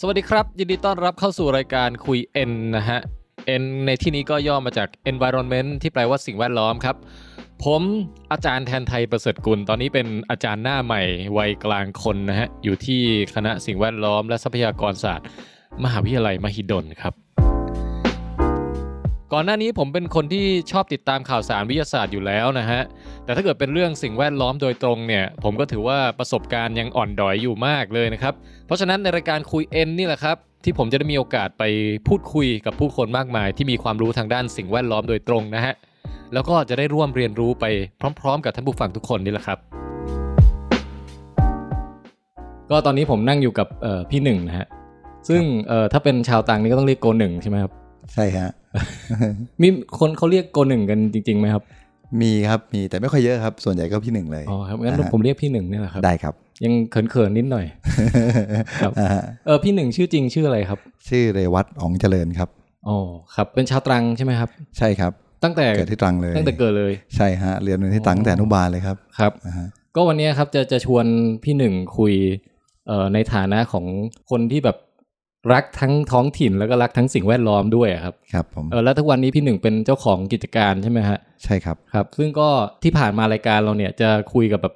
สวัสดีครับ ยินดีต้อนรับเข้าสู่รายการคุย N นะฮะ N ในที่นี้ก็ย่อมาจาก environment ที่แปลว่าสิ่งแวดล้อมครับ ผมอาจารย์แทนไทยประเสริฐกุล ตอนนี้เป็นอาจารย์หน้าใหม่วัยกลางคนนะฮะ อยู่ที่คณะสิ่งแวดล้อมและทรัพยากรศาสตร์ มหาวิทยาลัยมหิดลครับ ก่อนหน้านี้ผมเป็นคนที่ชอบติดตามข่าวสารวิทยาศาสตร์อยู่แล้วนะฮะ แต่ถ้าเกิดเป็นเรื่องสิ่งแวดล้อมโดยตรงเนี่ย ผมก็ถือว่าประสบการณ์ยังอ่อนดอยอยู่มากเลยนะครับ เพราะฉะนั้นในรายการคุยเอ็นนี่แหละครับ ที่ผมจะได้มีโอกาสไปพูดคุยกับผู้คนมากมาย ที่มีความรู้ทางด้านสิ่งแวดล้อมโดยตรงนะฮะ แล้วก็จะได้ร่วมเรียนรู้ไปพร้อม ๆ กับท่านผู้ฟังทุกคนนี่แหละครับ ก็ตอนนี้ผมนั่งอยู่กับพี่หนึ่งนะฮะ ซึ่งถ้าเป็นชาวต่างนี่ก็ต้องเรียกโกหนึ่งใช่ไหมครับ ใช่ฮะ มีคนเขาเรียกโกหนึ่งกันจริงๆไหมครับ มีครับมีแต่ไม่ค่อยเยอะครับ ส่วนใหญ่ก็พี่หนึ่งเลยอ๋อครับงั้นอ่าฮะผมเรียกพี่หนึ่งนี่แหละครับได้ครับ ยังเขินๆนิดหน่อยครับอ่าฮะเออพี่หนึ่งชื่อจริงชื่ออะไรครับ ชื่อเรวัตอ๋องเจริญครับอ๋อครับเป็นชาวตรังใช่ไหมครับ ใช่ครับ ตั้งแต่เกิดที่ตรังเลย ตั้งแต่เกิดเลยใช่ฮะเรียนที่ตรังตั้งแต่อนุบาลเลยครับครับอ่าฮะก็วันนี้ครับจะจะชวนพี่หนึ่งคุยเอ่อในฐานะของคนที่แบบ รักทั้งท้องถิ่นแล้วก็รักทั้งสิ่งแวดล้อมด้วยอะครับครับผมเออแล้วทุกวันนี้พี่หนึ่งเป็นเจ้าของกิจการใช่ไหมฮะใช่ครับครับ ซึ่งก็ที่ผ่านมารายการเราเนี่ยจะคุยกับแบบ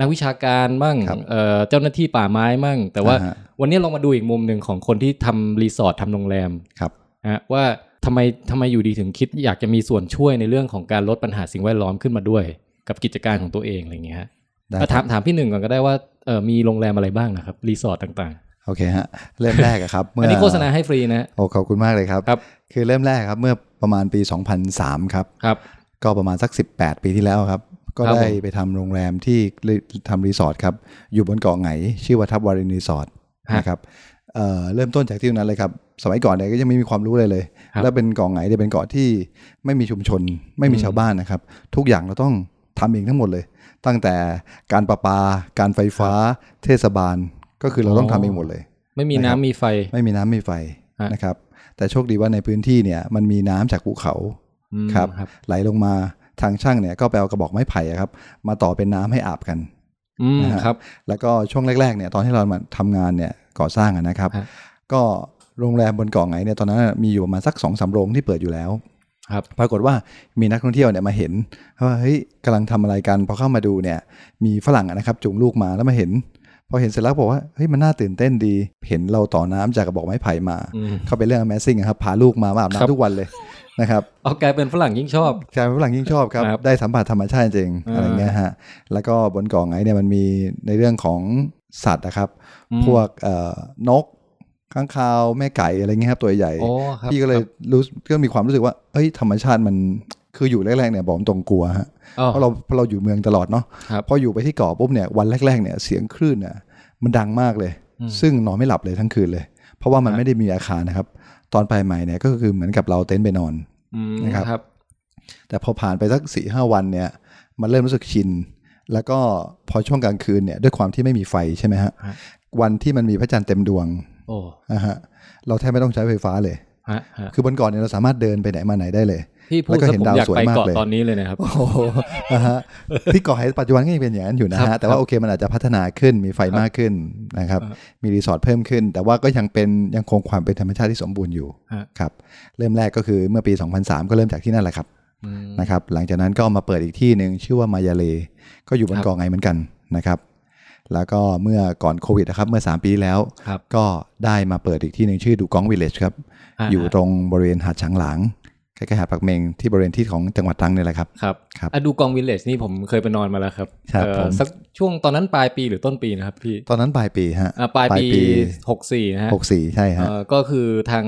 นักวิชาการมั่งครับเอ่อเจ้าหน้าที่ป่าไม้มั่ง แต่ว่าอ่ฮะวันนี้ลองมาดูอีกมุมหนึ่งของคนที่ทำรีสอร์ททำโรงแรมครับนะฮะว่าทำไมทำไมอยู่ดีถึงคิดอยากจะมีส่วนช่วยในเรื่องของการลดปัญหาสิ่งแวดล้อมขึ้นมาด้วย กับกิจการของตัวเองอะไรอย่างเงี้ยฮะได้อะคถารัมบถามพี่หนึ่งก่อนก็ได้ว่าเออมีโรงแรมอะไรบ้างนะครับรีสอร์ทต่าง โอเคฮะเริ่มแรกอะครับๆอันนี้โฆษณาให้ฟรีนะฮะโอ้ขอบคุณมากเลยครับครับ คือเริ่มแรกครับเมื่อประมาณปี 2003 ครับครับ ก็ประมาณสัก 18 ปีที่แล้วครับ ก็ครับได้ผมไปทำโรงแรมที่ทำรีสอร์ทครับ อยู่บนเกาะไหงชื่อว่าทับวารินรีสอร์ทฮะนะครับเอ่อเริ่มต้นจากที่ตรงนั้นเลยครับ สมัยก่อนเนี่ยก็ยังไม่มีความรู้เลยเลยครับแล้วเป็นเกาะไหงเนี่ยเป็นเกาะที่ไม่มีชุมชน ไม่มีอืมชาวบ้านนะครับ ทุกอย่างเราต้องทำเองทั้งหมดเลย ตั้งแต่การประปา การไฟฟ้า เทศบาล ก็คือเราต้องทำเองหมดเลย ไม่มีนะครับน้ำมีไฟ ไม่มีน้ำไม่มีไฟฮะนะครับ แต่โชคดีว่าในพื้นที่เนี่ยมันมีน้ำจากภูเขาอืมครับครับ ไหลลงมาทางช่างเนี่ยก็ไปเอากระบอกไม้ไผ่อะครับ มาต่อเป็นน้ำให้อาบกันอืมนะฮะครับ แล้วก็ช่วงแรกๆเนี่ยตอนที่เรามาทำงานเนี่ยก่อสร้างอะนะครับฮะก็โรงแรมบนเกาะไหงเนี่ยตอนนั้นมีอยู่ประมาณสักสองสามโรงที่เปิดอยู่แล้วครับปรากฏว่ามีนักท่องเที่ยวเนี่ยมาเห็นว่าเฮ้ยกำลังทำอะไรกันพอเข้ามาดูเนี่ยมีฝรั่งอะนะครับจูงลูกมาแล้วมาเห็น พอเห็นเสร็จแล้วบอกว่าเฮ้ยมันน่าตื่นเต้นดี เห็นเราต่อน้ำจากกระบอกไม้ไผ่มาอืมเขาเป็นเรื่อง Amazing อะครับพาลูกมามาอาบครับน้ำทุกวันเลยนะครับเอากลายเป็นฝรั่งยิ่งชอบกลายเป็นฝรั่งยิ่งชอบครับครับได้สัมผัสธรรมชาติจริงอ่าอะไรเงี้ยฮะแล้วก็บนเกาะไหงเนี่ยมันมีในเรื่องของสัตว์นะครับอืมพวกเอ่อนกข้างคาวแม่ไก่อะไรเงี้ยครับตัวใหญ่โอ้ครับพี่ก็เลยครับรู้ก็มีความรู้สึกว่าเอ้ยธรรมชาติมัน คืออยู่แรกๆเนี่ยบอกตรงกลัวฮะอ๋อเพราะเราเพราะเราอยู่เมืองตลอดเนาะครับพออยู่ไปที่เกาะปุ๊บเนี่ยวันแรกๆเนี่ยเสียงคลื่นเนี่ยมันดังมากเลยอืมซึ่งนอนไม่หลับเลยทั้งคืนเลย เพราะว่ามันครับไม่ได้มีอาคารนะครับ ตอนไปใหม่เนี่ยก็คือเหมือนกับเราเต็นท์ไปนอนอืมนะครับครับ แต่พอผ่านไปสักสี่ห้าวันเนี่ย มันเริ่มรู้สึกชิน แล้วก็พอช่วงกลางคืนเนี่ยด้วยความที่ไม่มีไฟใช่ไหมฮะฮะวันที่มันมีพระจันทร์เต็มดวงโอ้นะฮะเราแทบไม่ต้องใช้ไฟฟ้าเลยฮะฮะคือบนเกาะเนี่ยเราสามารถเดินไปไหนมาไหนได้เลยพี่พูดแล้วก็ซะเห็นผมดาวอยากสวยไปมากเกาะเลยตอนนี้เลยนะครับโอ้โหนะฮะที่เกาะไหปัจจุบันก็ยังเป็นอย่างนั้นอยู่นะครัฮะบแต่ว่าโอเคมันอาจจะพัฒนาขึ้นมีไฟมากขึ้นนะครับครับมีรีสอร์ทเพิ่มขึ้น แต่ว่าก็ยังเป็นยังคงความเป็นธรรมชาติที่สมบูรณ์อยู่ฮะครับเริ่มแรกก็คือเมื่อปี 2003 ก็เริ่มจากที่นั่นแหละครับอืมนะครับหลังจากนั้นก็มาเปิดอีกที่หนึ่งชื่อว่ามายาเลก็อยู่บนครับเกาะไงเหมือนกันนะครับแล้วก็เมื่อก่อนโควิดนะครับเมื่อ 3 ปีที่แล้วครับก็ได้มาเปิดอีกที่หนึ่งชื่อ Dugong Village ครับอยู่ตรงบริเวณหาดฉางหลาง ใกล้ๆหาดปากเมงที่บริเวณที่ของจังหวัดตรังเนี่ยแหละครับครับครับอะ Dugong Village นี่ผมเคยไปนอนมาแล้วครับครับเอ่อผมสักช่วงตอนนั้นปลายปีหรือต้นปีนะครับพี่ตอนนั้นปลายปีฮะอ่าปลายปีหกสี่นะฮะหกสี่ใช่ฮะเอ่อก็คือทาง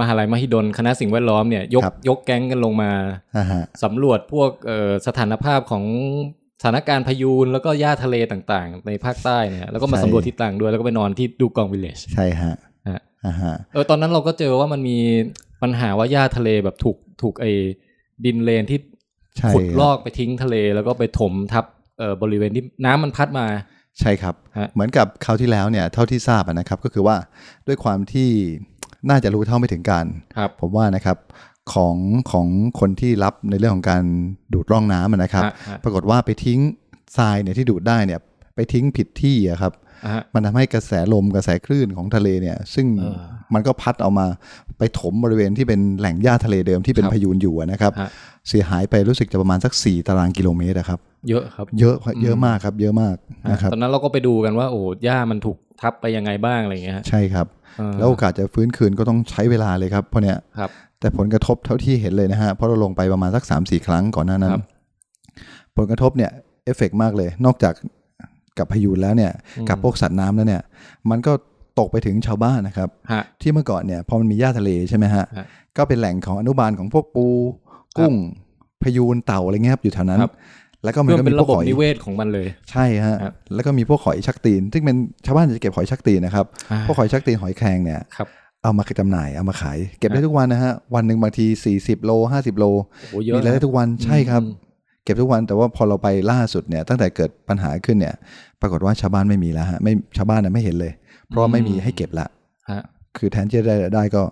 มหาลัยมหิดลคณะสิ่งแวดล้อมเนี่ยยกครับยกแก๊งกันลงมาอ่าฮะสำรวจพวกเอ่อสถานภาพของสถานการณ์พายุแล้วก็หญ้าทะเลต่างๆ ในภาคใต้เนี่ยแล้วก็มาสำรวจที่ตรังด้วยแล้วก็ไปนอนที่ดูกองวิลเลจใช่ฮะฮะอ่าฮะ เออตอนนั้นเราก็เจอว่ามันมีปัญหาว่าหญ้าทะเลแบบถูกถูกไอ้ดินเลนที่ใช่ขุดลคอรับกไปทิ้งทะเลแล้วก็ไปถมทับเอ่อบริเวณที่น้ำมันพัดมาใช่ครับฮะเหมือนกับคราวที่แล้วเนี่ยเท่าที่ทราบอะนะครับก็คือว่าด้วยความที่น่าจะรู้เท่าไม่ถึงการครับผมว่านะครับของของคนที่รับในเรื่องของการดูดร่องน้ำอะนะครับฮะฮะปรากฏว่าไปทิ้งทรายเนี่ยที่ดูดได้เนี่ยไปทิ้งผิดที่อะครับอ่าฮะ มันทำให้กระแสลมกระแสคลื่นของทะเลเนี่ย ซึ่งเออมันก็พัดเอามาไปถมบริเวณที่เป็นแหล่งหญ้าทะเลเดิมที่เป็นครับพายุนอยู่อะนะครับฮะเสียหายไปรู้สึกจะประมาณสัก 4 ตารางกิโลเมตรอะครับ เยอะครับ เยอะเยอะมากครับ เยอะมากนะครับตอนนั้นเราก็ไปดูกันว่าโอ้หญ้ามันถูกทับไปยังไงบ้างอะไรอย่างเงี้ยฮะใช่ครับเออแล้วโอกาสจะฟื้นคืนก็ต้องใช้เวลาเลยครับเพราะเนี้ยครับแต่ผลกระทบเท่าที่เห็นเลยนะฮะเพราะเราลงไปประมาณสัก3าสี่ครั้งก่อนหน้านั้คนรับผลกระทบเนี่ยเอฟเฟกต์มากเลย นอกจาก กับพายุแล้วเนี่ยอืมกับพวกสัตว์น้ำแล้วเนี่ย มันก็ตกไปถึงชาวบ้านนะครับฮะที่เมื่อก่อนเนี่ยพอมันมีหญ้าทะเลใช่ไหมฮะฮะก็เป็นแหล่งของอนุบาลของพวกปู กุ้งพยูนเต่าอะไรเงี้ยครับอยู่แถวนั้นครับแล้วก็มันเพื่อก็เป็มีนพวระกบบหอยนิเวศของมันเลย ใช่ฮะครับแล้วก็มีพวกหอยชักตีน ซึ่งเป็นชาวบ้านจะเก็บหอยชักตีนนะครับพวกหอยชักตีนหอยแครงเนี่ยครับเอามาจำหน่ายเอามาขาย เก็บได้ฮะทุกวันนะฮะวันหนึ่งบางที 40 โล 50 โลโอ้เยอะมีรายได้ทุกวันใช่ครับอืมเก็บทุกวันแต่ว่าพอเราไปล่าสุดเนี่ยตั้งแต่เกิดปัญหาขึ้นเนี่ย ปรากฏว่าชาวบ้านไม่มีแล้วฮะไม่ชาวบ้านน่ะไม่เห็นเลย เพราะว่าไม่มีให้เก็บละฮะคือแทนที่จะได้รายได้ก็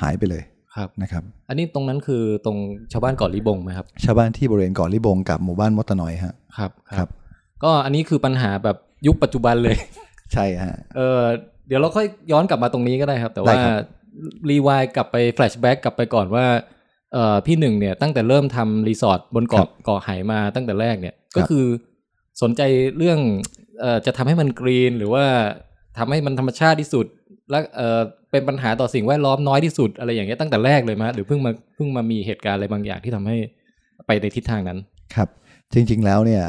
หายไปเลยครับนะครับ อันนี้ตรงนั้นคือตรงชาวบ้านเกาะลิบงไหมครับ ชาวบ้านที่บริเวณเกาะลิบงกับหมู่บ้านมดตะนอยฮะครับครับ ก็อันนี้คือปัญหาแบบยุคปัจจุบันเลย ใช่ฮะเออเดี๋ยวเราค่อยย้อนกลับมาตรงนี้ก็ได้ครับ แต่ได้ว่าครับรีวายกลับไปแฟลชแบ็กกลับไปก่อนว่าเอ่อ พี่หนึ่งเนี่ยตั้งแต่เริ่มทำรีสอร์ทบนเกาะเกาะไหมาตั้งแต่แรกเนี่ยก็คือสนใจเรื่องเอ่อจะทำให้มันกรีนหรือว่าทำให้มันธรรมชาติที่สุดและเอ่อเป็นปัญหาต่อสิ่งแวดล้อมน้อยที่สุดอะไรอย่างเงี้ยตั้งแต่แรกเลยมั้ยหรือเพิ่งมาเพิ่งมามีเหตุการณ์อะไรบางอย่างที่ทำให้ไปในทิศทางนั้นครับ จริง ๆ แล้วเนี่ย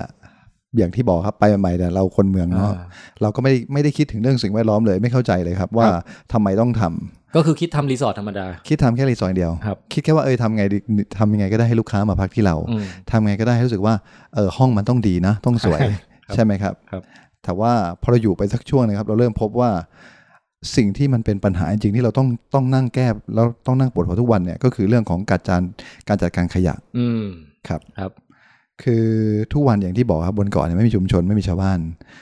อย่างที่บอกครับไปใหม่ๆแต่เราคนเมืองเนาะอ่าเราก็ไม่ได้ไม่ได้คิดถึงเรื่องสิ่งแวดล้อมเลยไม่เข้าใจเลยครับ ว่าทำไมต้องทำ ก็คือคิดทำรีสอร์ทธรรมดา คิดทำแค่รีสอร์ทเดียวครับคิดแค่ว่าเออทำไงดีทำยังไงก็ได้ให้ลูกค้ามาพักที่เราอืมทำไงก็ได้ให้รู้สึกว่าเออห้องมันต้องดีนะ ต้องสวยครับใช่ไหมครับครับ แต่ว่าพอเราอยู่ไปสักช่วงนะครับ เราเริ่มพบว่าสิ่งที่มันเป็นปัญหาจริงๆที่เราต้องต้องนั่งแก้แล้วต้องนั่งปวดหัวทุกวันเนี่ยก็คือเรื่องของการจัดการจัดการขยะอืมครับครับ คือทุกวันอย่างที่บอกครับบนเกาะเนี่ยไม่มีชุมชนไม่มีชาวบ้าน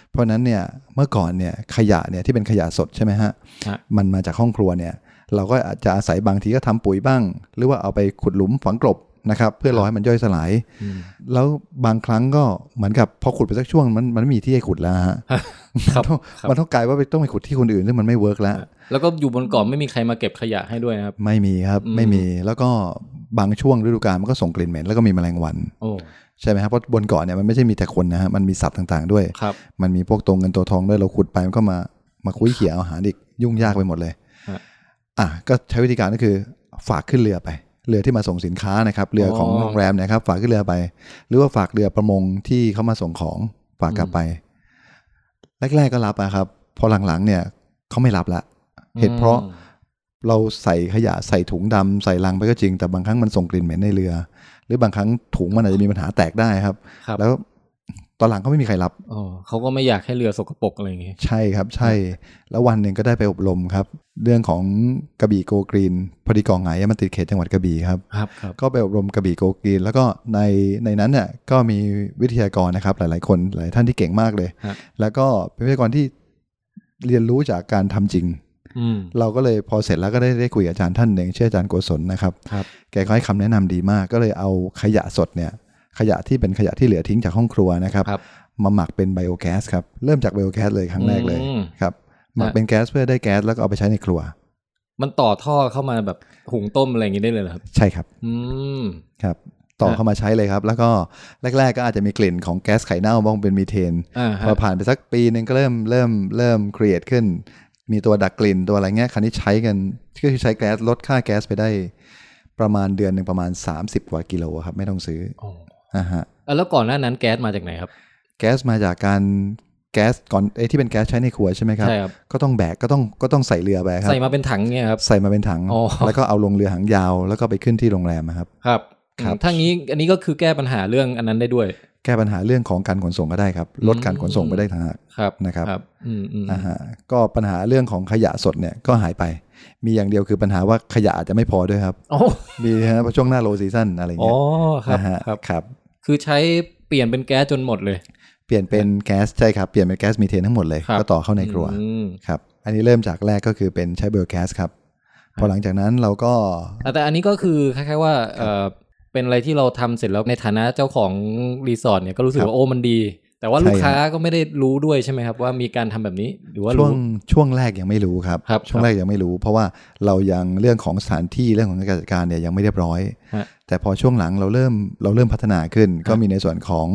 เพราะฉะนั้นเนี่ยเมื่อก่อนเนี่ยขยะเนี่ยที่เป็นขยะสดใช่ไหมฮะฮะมันมาจากห้องครัวเนี่ย เราก็อาจจะอาศัยบางทีก็ทำปุ๋ยบ้าง หรือว่าเอาไปขุดหลุมฝังกลบนะครับ เพื่อรอให้มันย่อยสลายอืมแล้วบางครั้งก็เหมือนกับพอขุดไปสักช่วงมันมันไม่มีที่ให้ขุดแล้วฮะครับมันต้องครับมันต้องกลายว่าไปต้องไปขุดที่คนอื่นซึ่งมันไม่เวิร์กแล้ว แล้วก็อยู่บนเกาะไม่มีใครมาเก็บขยะให้ด้วยนะครับ ไม่มีครับอืมไม่มีแล้วก็บางช่วงฤดูกาลมันก็ส่งกลิ่นเหม็นแล้วก็มีแมลงวันโอ้ใช่ไหมครับเพราะบนเกาะเนี่ยมันไม่ใช่มีแต่คนนะฮะมันมีสัตว์ต่างๆด้วยครับมันมีพวกตัวเงินตัวทองด้วยเราขุดไปมันก็มามาคุยเขี่ยเอาอาหารอีกยุ่งยากไปหมดเลยฮะ อะก็ใช้วิธีการก็คือฝากขึ้นเรือไป เรือที่มาส่งสินค้านะครับ เรือของโรงแรมเนะครับ ฝากขึ้นเรือไป หรือว่าฝากเรือประมงที่เขามาส่งของฝากกลับไป แรกๆก็รับอะครับ พอหลังๆเนี่ยเขาไม่รับละเหตุเพราะอืมเราใส่ขยะใส่ถุงดำใส่ลังไปก็จริง แต่บางครั้งมันส่งกลิ่นเหม็นในเรือ หรือบางครั้งถุงมันอาจจะมีปัญหาแตกได้ครับครับแล้ว ตอนหลังก็ไม่มีใครรับอ๋อเขาก็ไม่อยากให้เรือสกปรกอะไรอย่างงี้ใช่ครับใช่ แล้ววันหนึ่งก็ได้ไปอบรมครับ เรื่องของกระบี่โกกรีน พอดีกองไหนมันติดเขตจังหวัดกระบี่ครับครับครับก็ไปอบรมกระบี่โกกรีน แล้วก็ในในนั้นเนี่ยก็มีวิทยากรนะครับ หลาย ๆ คนหลายท่านที่เก่งมากเลยฮะแล้วก็เป็นวิทยากรที่เรียนรู้จากการทำจริงอืมเราก็เลยพอเสร็จแล้วก็ได้ได้คุยกับอาจารย์ท่านหนึ่งชื่ออาจารย์โกศลนะครับครับแกก็ให้คำแนะนำดีมากก็เลยเอาขยะสดเนี่ย ขยะที่เป็นขยะที่เหลือทิ้งจากห้องครัวนะครับครับมาหมักเป็นไบโอแก๊สครับเริ่มจากไบโอแก๊สเลยครั้งแรกเลยอืมครับหมักฮะเป็นแก๊สเพื่อได้แก๊สแล้วก็เอาไปใช้ในครัว มันต่อท่อเข้ามาแบบหุงต้มอะไรอย่างงี้ได้เลยเหรอครับ ใช่ครับ อืมครับ ต่อฮะเข้ามาใช้เลยครับ แล้วก็แรก ๆ ก็อาจจะมีกลิ่นของแก๊สไข่เน่าบ้างเป็นมีเทนอ่าพฮะอผ่านไปสักปีหนึ่งก็เริ่มเริ่มเริ่มครีเอทขึ้น มีตัวดักกลิ่นตัวอะไรเงี้ยคันนี้ใช้กันก็คือใช้แก๊สลดค่าแก๊สไปได้ประมาณเดือนหนึ่งประมาณ 30 กว่ากิโลครับ ไม่ต้องซื้ออ๋อ นะฮะอะแล้วก่อนหน้านั้นแก๊สมาจากไหนครับ แก๊สมาจากการแก๊สก่อนไอ้ที่เป็นแก๊สใช้ในครัวใช่ไหมครับใช่ครับ ก็ต้องแบกก็ต้องก็ต้องใส่เรือไปครับ ใส่มาเป็นถังเนี่ยครับ ใส่มาเป็นถัง อ๋อ แล้วก็เอาลงเรือหางยาว แล้วก็ไปขึ้นที่โรงแรมอะครับ ครับครับอืมถ้างี้อันนี้ก็คือแก้ปัญหาเรื่องอันนั้นได้ด้วย แก้ปัญหาเรื่องของการขนส่งก็ได้ครับ ลดการขนส่งไปได้ทางหากครับนะครับครับ อืมอืมอ่าฮะก็ปัญหาเรื่องของขยะสดเนี่ยก็หายไป มีอย่างเดียวคือปัญหาว่าขยะอาจจะไม่พอด้วยครับ โอ้มีฮะเพราะช่วงหน้าโลซีซันอะไรอ๋อเงี้ยครับนะฮะครับ ครับ คือใช้เปลี่ยนเป็นแก๊สจนหมดเลย เปลี่ยนเป็นแก๊สใช่ครับ เปลี่ยนเป็นแก๊สมีเทนทั้งหมดเลยครับก็ต่อเข้าในครัวอืมครับ อันนี้เริ่มจากแรกก็คือเป็นใช้เบลแก๊สครับ พอหลังจากนั้นเราก็อะแต่อันนี้ก็คือคล้ายๆว่าเออเป็นอะไรที่เราทำเสร็จแล้วในฐานะเจ้าของรีสอร์ทเนี่ยก็รู้สึกว่าโอ้มันดี แต่ว่าใช่ลูกค้าก็ไม่ได้รู้ด้วยใช่ไหมครับ ว่ามีการทำแบบนี้หรือว่าช่วรู้งช่วงแรกยังไม่รู้ครับครับช่วงแรกยังไม่รู้ เพราะว่าเรายังเรื่องของสถานที่เรื่องของการจัดการเนี่ยยังไม่เรียบร้อยฮะแต่พอช่วงหลังเราเริ่มเราเริ่มพัฒนาขึ้น ก็มีในส่วนของ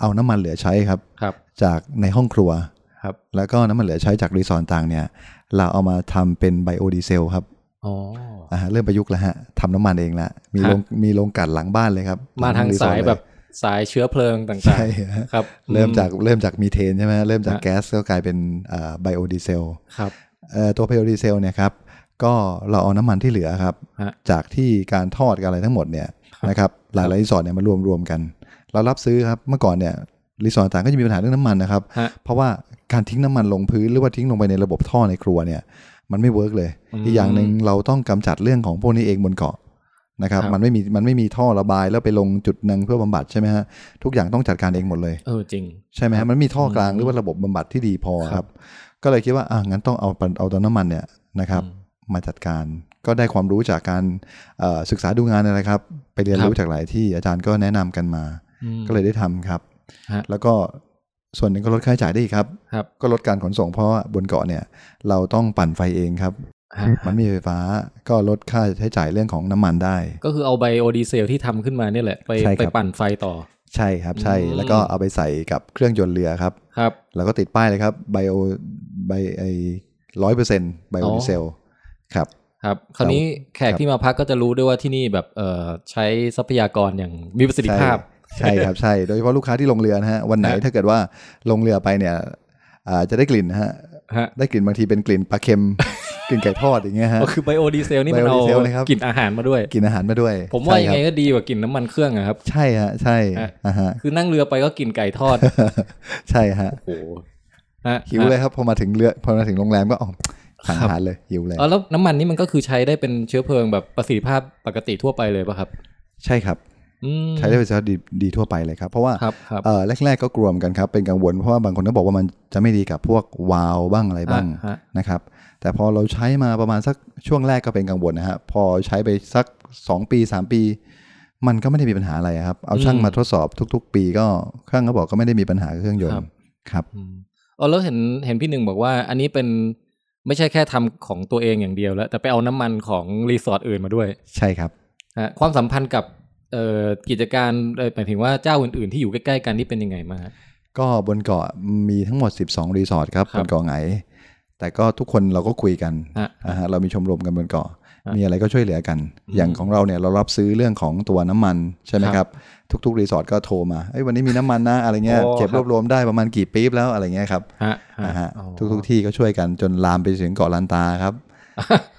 เอาน้ำมันเหลือใช้ครับครับจากในห้องครัวครับแล้วก็น้ำมันเหลือใช้จากรีสอร์ทต่างเนี่ยเราเอามาทำเป็นไบโอดีเซลครับอ๋ออ่าฮะเริ่มประยุกต์แล้วฮะทำน้ำมันเองละมีฮะโรงมีโรงกลั่นหลังบ้านเลยครับ มาทางหลัรีสอร์ทเลยแบบ สายเชื้อเพลิงต่างใช่ฮะๆครับเริ่มจากเริ่มจากมีเทนใช่ไหมเริ่มจากฮะแก๊สก็กลายเป็นไบโอดีเซลครับเอ่อตัวไบโอดีเซลเนี่ยครับก็เราเอาน้ำมันที่เหลือครับฮะจากที่การทอดกันอะไรทั้งหมดเนี่ยนะครับหลายๆรีสอร์ทเนี่ยมารวมรวมกัน เรารับซื้อครับเมื่อก่อนเนี่ยรีสอร์ทต่างก็จะมีปัญหาเรื่องน้ำมันนะครับฮะเพราะว่าการทิ้งน้ำมันลงพื้นหรือว่าทิ้งลงไปในระบบท่อในครัวเนี่ยมันไม่ work เลยอืมอีกอย่างหนึ่งเราต้องกำจัดเรื่องของพวกนี้เองบนเกาะ นะครับครับมันไม่มีมันไม่มีท่อระบายแล้วไปลงจุดหนึ่งเพื่อบำบัดใช่ไหมฮะทุกอย่างต้องจัดการเองหมดเลยเออจริงใช่ไหมครัฮะบมันมีท่อกลางอืมหรือว่าระบบบำบัดที่ดีพอคครับรับ ก็เลยคิดว่าอะงั้นต้องเอาปัญหาเอาตัวน้ำมันเนี่ยนะครับอืมมาจัดการก็ได้ความรู้จากการเอ่อศึกษาดูงานนนแหละครับ ไปเรียนรู้ครับจากหลายที่อาจารย์ก็แนะนำกันมาอืมก็เลยได้ทำครับฮะแล้วก็ส่วนหนึ่งก็ลดค่าใช้จ่ายได้อีกครับครับก็ลดการขนส่งเพราะว่าบนเกาะเนี่ย เราต้องปั่นไฟเองครับฮะ มันไมมีไฟฟ้าก็ลดค่าใช้จ่ายเรื่องของน้ำมันได้ ก็คือเอาไบโอดีเซลที่ทำขึ้นมาเนี่ยแหละ ไปใช่ครับไปปั่นไฟต่อ ใช่ครับใช่อืมแล้วก็เอาไปใส่กับเครื่องยนต์เรือครับครับ แล้วก็ติดป้ายเลยครับไบโอไบไอร้อยเปอร์เซ็นต์ไบโอดีเซลครับครับคราวนี้แขกที่มาพักก็จะรู้ด้วยว่าที่นี่แบบเอ่อใช้ทรัพยากรอย่างมีประสิทธิภาพ ใช่ครับใช่โดยเฉพาะลูกค้าที่ลงเรือนะฮะวันไหนฮะถ้าเกิดว่าลงเรือไปเนี่ยอ่าจะได้กลิ่นนะฮะฮะได้กลิ่นบางทีเป็นกลิ่นปลาเค็ม กลิ่นไก่ทอดอย่างเงี้ยฮะก็คือไบโอดีเซลนี่มันเอา Biodiesel นะครับกลิ่นอาหารมาด้วยกินอาหารมาด้วย ผมว่าใช่ยังคไงรับก็ดีกว่ากลิ่นน้ำมันเครื่องอะครับ ใช่ฮะใช่ฮะอ่าฮะคือนั่งเรือไปก็กลิ่นไก่ทอด ใช่ฮะโอ้โหฮะหิวเลยครับพอมาถึงเรือพอมาถึงโรงแรมก็อ๋อสั่งครับอาหารเลยหิวเลยอ๋อแล้วน้ำมันนี่มันก็คือใช้ได้เป็นเชื้อเพลิงแบบประสิทธิภาพปกติทั่วไปเลยป่ะครับ ใช่ครับอืมใช้ได้เป็นสินค้าดีดีทั่วไปเลยครับ เพราะว่าครับครับเออแรกๆก็กลัวเหมือนกันครับเป็นกังวลเพราะว่าบางคนก็บอกว่ามันจะไม่ดีกับพวกวาล์วบ้างอะไรบ้างฮะนะครับ แต่พอเราใช้มาประมาณสักช่วงแรกก็เป็นกังวลนะฮะพอใช้ไปสัก 2 ปี 3 ปี มันก็ไม่ได้มีปัญหาอะไรครับ เอาช่างมาทดสอบทุก ๆ ปีก็ช่างก็บอกก็ไม่ได้มีปัญหากับเครื่องยนครับต์ครับอืมอ๋อแล้วเห็นเห็นพี่หนึ่งบอกว่า อันนี้เป็นไม่ใช่แค่ทำของตัวเองอย่างเดียวแล้ว แต่ไปเอาน้ำมันของรีสอร์ทอื่นมาด้วย ใช่ครับฮะความสัมพันธ์กับเอ่อกิจการเอ่อหมายถึงว่าเจ้าอื่น ๆ ที่อยู่ใกล้ ๆ กันที่เป็นยังไงมางฮะก็บนเกาะมีทั้งหมด 12 รีสอร์ทครับครับบนเกาะไหง แต่ก็ทุกคนเราก็คุยกันฮะนะฮะเรามีชมรมกันบนเกาะฮะมีอะไรก็ช่วยเหลือกัน อย่างของเราเนี่ยเรารับซื้อเรื่องของตัวน้ำมันใช่ไหมครับครับ ทุกๆ รีสอร์ทก็โทรมาเอ้ยวันนี้มีน้ำมันนะอะไรเงี้ยโอ้เก็บครัรบวบรวมได้ประมาณกี่ปี๊บแล้วอะไรเงี้ยครับฮะนะฮะอ๋อทุกๆที่ก็ช่วยกันจนลามไปถึงเกาะลันตาครับ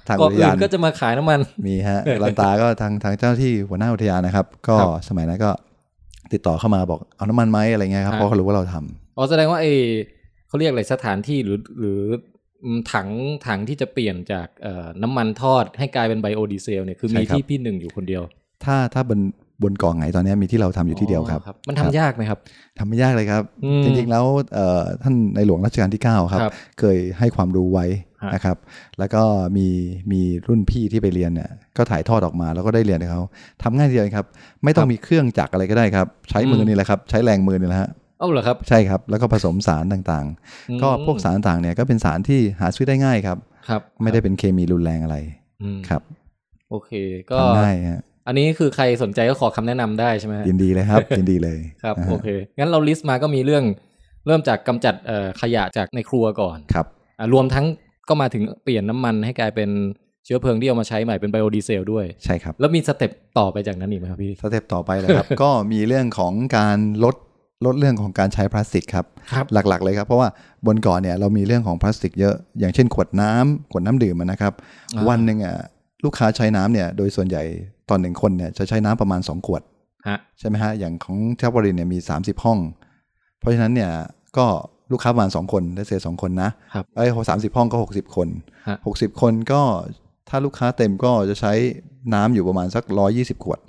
ทางเกาะอุทอื่ยานนก็จะมาขายน้ำมันมีฮะลันตาก็ทางทางเจ้าหน้าที่หัวหน้าอุทยานนะครับ ก็ครับสมัยนั้นก็ติดต่อเข้ามาบอกเอาน้ำมันไหมอะไรเงี้ยครับฮะเพราะเขารู้ว่าเราทำอ๋อแสดงว่าไอเขาเรียกอะไรสถานที่หรือหรืออืม ถังถังที่จะเปลี่ยนจากเอ่อน้ำมันทอดให้กลายเป็นไบโอดีเซลเนี่ยคือมีที่พี่หนึ่งอยู่คนเดียว ถ้าถ้าบนบนเกาะไหงตอนนี้มีที่เราทำอยู่ที่เดียวครับ มันทำยากไหมครับทำไม่ยากเลยครับอืมจริงๆแล้วเอ่อท่านในหลวงรัชกาลที่ 9 ครับครับเคยให้ความรู้ไว้ฮะนะครับ แล้วก็มีมีรุ่นพี่ที่ไปเรียนเนี่ยก็ถ่ายทอดออกมาแล้วก็ได้เรียนกับเขาทำง่ายทีเดียวครับ ไม่ต้องมีเครื่องจักรอะไรก็ได้ครับ ใช้มือนี่แหละครับ ใช้แรงมือนี่แหละฮะ เอ้าเหรอครับ ใช่ครับ แล้วก็ผสมสารต่างอืมๆก็พวกสารต่างๆเนี่ยก็เป็นสารที่หาซื้อได้ง่ายครับ ครับ ไม่ได้เป็นเคมีรุนแรงอะไรอืมครับ โอเค ก็ทำง่ายฮะอันนี้คือใครสนใจก็ขอคำแนะนำได้ใช่ไหมฮะยินดีเลยครับ ยินดีเลยครับนะฮะโอเค งั้นเรา list มาก็มีเรื่องเริ่มจากกำจัดเอ่อขยะจากในครัวก่อนครับอะรวมทั้งก็มาถึงเปลี่ยนน้ำมันให้กลายเป็นเชื้อเพลิงที่เอามาใช้ใหม่เป็นไบโอดีเซลด้วยใช่ครับ แล้วมี stepต่อไปจากนั้นอีกไหมครับพี่สเต็ปต่อไปเลยครับ ก็มีเรื่องของการลด ลดเรื่องของการใช้พลาสติกครับครับหลักๆ เลยครับเพราะว่าบนเกาะเนี่ยเรามีเรื่องของพลาสติกเยอะอย่างเช่นขวดน้ำขวดน้ำดื่มอะนะครับอ่าวันหนึ่งอะลูกค้าใช้น้ำเนี่ยโดยส่วนใหญ่ตอนหนึ่งคนเนี่ยจะใช้น้ำประมาณ 2 ขวดฮะใช่ไหมฮะอย่างของเทพบรินเนี่ยมี 30 ห้อง เพราะฉะนั้นเนี่ยก็ลูกค้าประมาณ 2 คนได้เสียสองคนนะครับไอ้สามสิบห้องก็ 60 คนฮะ60 คนก็ถ้าลูกค้าเต็มก็จะใช้น้ำอยู่ประมาณสัก 120 ขวด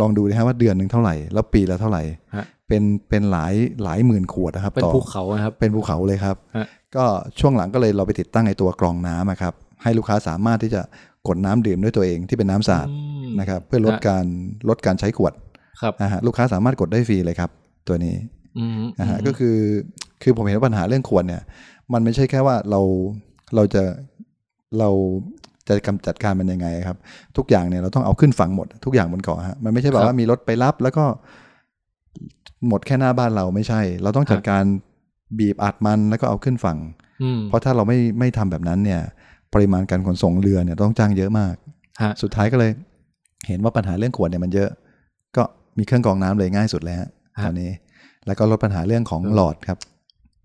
ลองดูนะฮะว่าเดือนหนึ่งเท่าไหร่ แล้วปีละเท่าไหร่ฮะ เป็นเป็นหลายหลายหมื่นขวดนะครับเป็นต่อภูเขานะครับเป็นภูเขาเลยครับฮะก็ช่วงหลังก็เลยเราไปติดตั้งไอ้ตัวกรองน้ำอะครับ ให้ลูกค้าสามารถที่จะกดน้ำดื่มด้วยตัวเองที่เป็นน้ำสะอาดอืมนะครับเพื่อลดฮะการลดการใช้ขวดครับนะฮะลูกค้าสามารถกดได้ฟรีเลยครับ ตัวนี้อืมนะฮะก็คือคือผมเห็นว่าปัญหาเรื่องขวดเนี่ย มันไม่ใช่แค่ว่าเราเราจะเราจะกำจัดการมันยังไงครับ ทุกอย่างเนี่ยเราต้องเอาขึ้นฝั่งหมดทุกอย่างบนเกาะฮะมันไม่ใช่แบบว่ามีรถไปรับแล้วก็ หมดแค่หน้าบ้านเราไม่ใช่ เราต้องจัดการบีบอัดมันแล้วก็เอาขึ้นฝั่งอืมเพราะถ้าเราไม่ไม่ทำแบบนั้นเนี่ย ปริมาณการขนส่งเรือเนี่ยต้องจ้างเยอะมากฮะสุดท้ายก็เลยเห็นว่าปัญหาเรื่องขวดเนี่ยมันเยอะ ก็มีเครื่องกรองน้ำเลยง่ายสุดแล้วฮะตอนนี้ แล้วก็ลดปัญหาเรื่องของหลอดครับ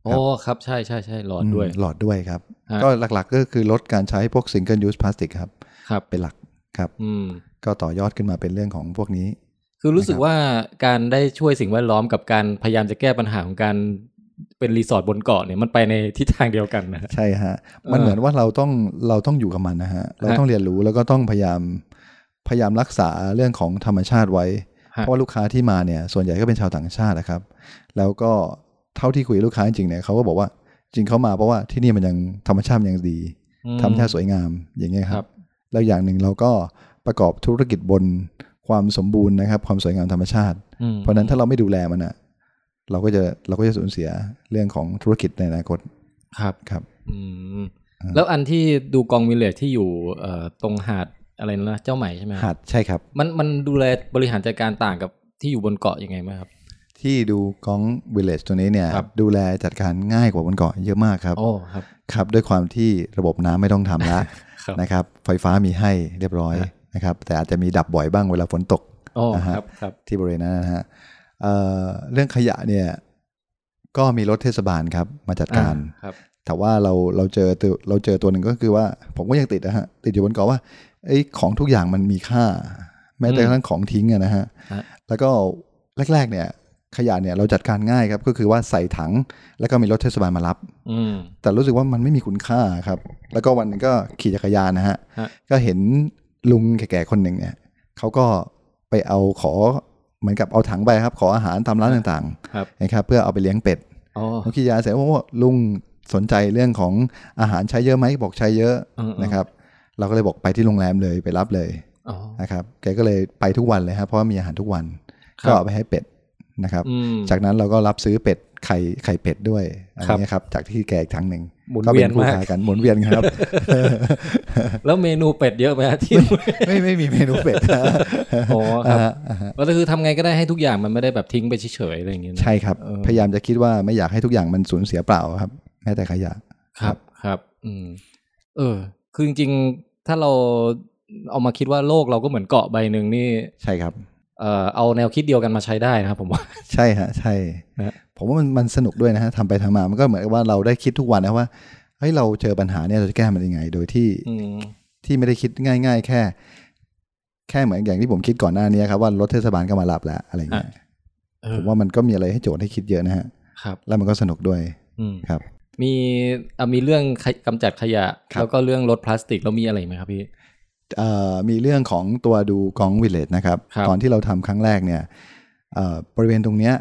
โอ้ครับใช่ใช่ใช่หลอดด้วยมหลอดด้วยครับฮะก็หลักๆก็คือลดการใช้พวก single use plastic ครับครับเป็นหลักครับอืมก็ต่อยอดขึ้นมาเป็นเรื่องของพวกนี้ คือรู้สึกนะครับว่าการได้ช่วยสิ่งแวดล้อมกับการพยายามจะแก้ปัญหาของการเป็นรีสอร์ทบนเกาะเนี่ยมันไปในทิศทางเดียวกันนะฮะใช่ฮะ มันเออเหมือนว่าเราต้องเราต้องอยู่กับมันนะฮะ เราต้องเรียนรู้แล้วก็ต้องพยายามพยายามรักษาเรื่องของธรรมชาติไว้ฮะเพราะว่าลูกค้าที่มาเนี่ย ส่วนใหญ่ก็เป็นชาวต่างชาตินะครับ แล้วก็เท่าที่คุยกับลูกค้าจริงๆเนี่ยเขาก็บอกว่าจริงเขามาเพราะว่าที่นี่มันยังธรรมชาติมันยังดีอืมธรรมชาติสวยงามอย่างเงี้ยคครัรับบแล้วอย่างหนึ่งเราก็ประกอบธุรกิจบน ความสมบูรณ์นะครับ ความสวยงามธรรมชาติอืมเพราะฉะนั้นถ้าเราไม่ดูแลมันอะเราก็จะเราก็จะสูญเสียเรื่องของธุรกิจในอนาคตครับครับอืมแล้วอันที่ดูกองวิลเลจที่อยู่เอ่อตรงหาดอะไรนะเจ้าใหม่ใช่ไหมหาดใช่ครับ มันมันดูแลบริหารจัดการต่างกับที่อยู่บนเกาะยังไงไหมครับ ที่ดูกองวิลเลจตัวนี้เนี่ยครับดูแลจัดการง่ายกว่าบนเกาะเยอะมากครับโอ้ครับครับ ด้วยความที่ระบบน้ำไม่ต้องทำละครับนะครับ ไฟฟ้ามีให้เรียบร้อยฮะ นะครับแต่อาจจะมีดับบ่อยบ้างเวลาฝนตกโอ้นะฮะครับครับที่บริเวณนั้นนะฮะเอ่อเรื่องขยะเนี่ยก็มีรถเทศบาลครับมาจัดการอ่ครับแต่ว่าเราเราเจอตัวเราเจอตัวหนึ่งก็คือว่า ผมก็ยังติดนะฮะติดอยู่บนเกาะว่าไอ้ของทุกอย่างมันมีค่า แม้แต่กระทั่งของทิ้งอะนะฮะฮะแล้วก็แรก ๆ เนี่ยขยะเนี่ยเราจัดการง่ายครับก็คือว่าใส่ถังแล้วก็มีรถเทศบาลมารับอืมแต่รู้สึกว่ามันไม่มีคุณค่าครับ แล้วก็วันหนึงก็ขี่จักรยานนะฮะฮะก็เห็น ลุงแก่ๆคนหนึ่งเนี่ยเขาก็ไปเอาขอเหมือนกับเอาถังไปครับ ขออาหารตามร้านต่างครับๆนะครับเพื่อเอาไปเลี้ยงเป็ดอ๋อผมขี่ยาเสร็จว่าลุงสนใจเรื่องของอาหารใช้เยอะไหมบอกใช้เยอะอืมๆนะครับ เราก็เลยบอกไปที่โรงแรมเลยไปรับเลยอ๋อนะครับแกก็เลยไปทุกวันเลยครับเพราะว่ามีอาหารทุกวันครับก็เอาไปให้เป็ดนะครับอืมจากนั้นเราก็รับซื้อเป็ดไข่ไข่เป็ดด้วยอะไรครับเงี้ยครับ จากที่แกอีกครั้งหนึ่ง หมุนก็เวีเป็ยนนคู่มากค้ากันหมุนเวียนครับ แล้วเมนูเป็ดเยอะไหมฮะที่ไม่ไม่มีเมนูเป็ดโอ้ครับอ่าฮะอ่าฮะก็คือทำไงก็ได้ให้ทุกอย่างมันไม่ได้แบบทิ้งไปเฉยๆอะไรอย่างเงี้ยนะใช่ครับเออพยายามจะคิดว่าไม่อยากให้ทุกอย่างมันสูญเสียเปล่าครับ แม้แต่ขยะครับครับ อืม เออ คือจริงๆถ้าเราเอามาคิดว่าโลกเราก็เหมือนเกาะใบหนึ่งนี่ใช่ครับเอ่อเอาแนวคิดเดียวกันมาใช้ได้นะครับผมว่า ใช่ฮะ ใช่ฮะ ผมว่ามันมันสนุกด้วยนะฮะทำไปทำมามันก็เหมือนกับว่าเราได้คิดทุกวันนะว่าเฮ้ยเราเจอปัญหาเนี่ยเราจะแก้มันยังไง โดยที่อืมที่ไม่ได้คิดง่าย ๆ แค่ แค่เหมือนอย่างที่ผมคิดก่อนหน้านี้ครับว่ารถเทศบาลก็มารับแล้วอะไรเงี้ยเออผมว่ามันก็มีอะไรให้โจทย์ให้คิดเยอะนะฮะครับ แล้วมันก็สนุกด้วยอืมครับ มีอะมีเรื่องขยกำจัดขยะครับแล้วก็เรื่องลดพลาสติกแล้วมีอะไรอีกไหมครับพี่เอ่อมีเรื่องของตัวดูกองวิลเลจนะครับครับ ตอนที่เราทำครั้งแรกเนี่ยเอ่อบริเวณตรงเนี้ย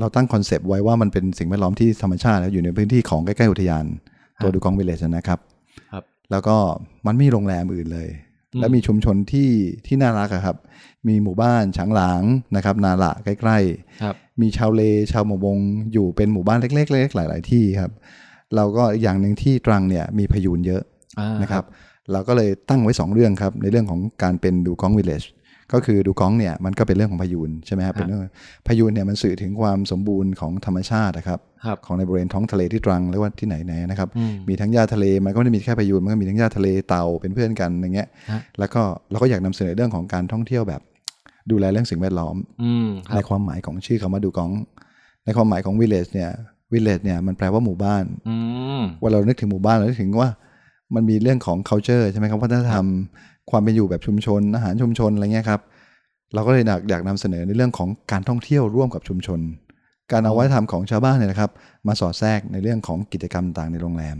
เราตั้ง concept ไว้ว่ามันเป็นสิ่งแวดล้อมที่ธรรมชาติแล้วอยู่ในพื้นที่ของใกล้ๆอุทยาน ตัว Dugong Village นะครับครับ แล้วก็มันไม่มีโรงแรมอื่นเลยอืมแล้วมีชุมชนที่ที่น่ารักอะครับ มีหมู่บ้านฉางหลางนะครับ นาละใกล้ครับๆมีชาวเลชาวมะวงอยู่เป็นหมู่บ้านเล็กๆเล็กๆหลาย ๆ ที่ครับ เราก็อีกอย่างหนึ่งที่ตรังเนี่ยมีพะยูนเยอะอ่านะครับ เราก็เลยตั้งไว้ 2 เรื่องครับ ในเรื่องของการเป็น Dugong Village ก็คือดูกองเนี่ยมันก็เป็นเรื่องของพายุนใช่ไหมครับเป็นเรื่องพายุนเนี่ยมันสื่อถึงความสมบูรณ์ของธรรมชาตินะครับครับของในบริเวณท้องทะเลที่ตรังหรือว่าที่ไหนไหนนะครับอืมมีทั้งหญ้าทะเลมันก็ไม่ได้มีแค่พายุนมันก็มีทั้งหญ้าทะเลเต่าเป็นเพื่อนกันอย่างเงี้ยฮะแล้วก็เราก็อยากนำเสนอเรื่องของการท่องเที่ยวแบบ ดูแลเรื่องสิ่งแวดล้อมอืมคในรับความหมายของชื่อคำว่าดูกอง ในความหมายของ village เนี่ย village เนี่ยมันแปลว่าหมู่บ้านอืมเว่าเรานึกถึงหมู่บ้านเรานึกถึงว่ามันมีเรื่องของ culture ใช่ไหมครับวัฒนธรรม ความเป็นอยู่แบบชุมชน อาหารชุมชนอะไรเงี้ยครับ เราก็เลยอยากอยากนำเสนอในเรื่องของการท่องเที่ยวร่วมกับชุมชน การเอาวัฒนธรรมของชาวบ้านเนี่ยนะครับ มาสอดแทรกในเรื่องของกิจกรรมต่างในโรงแรม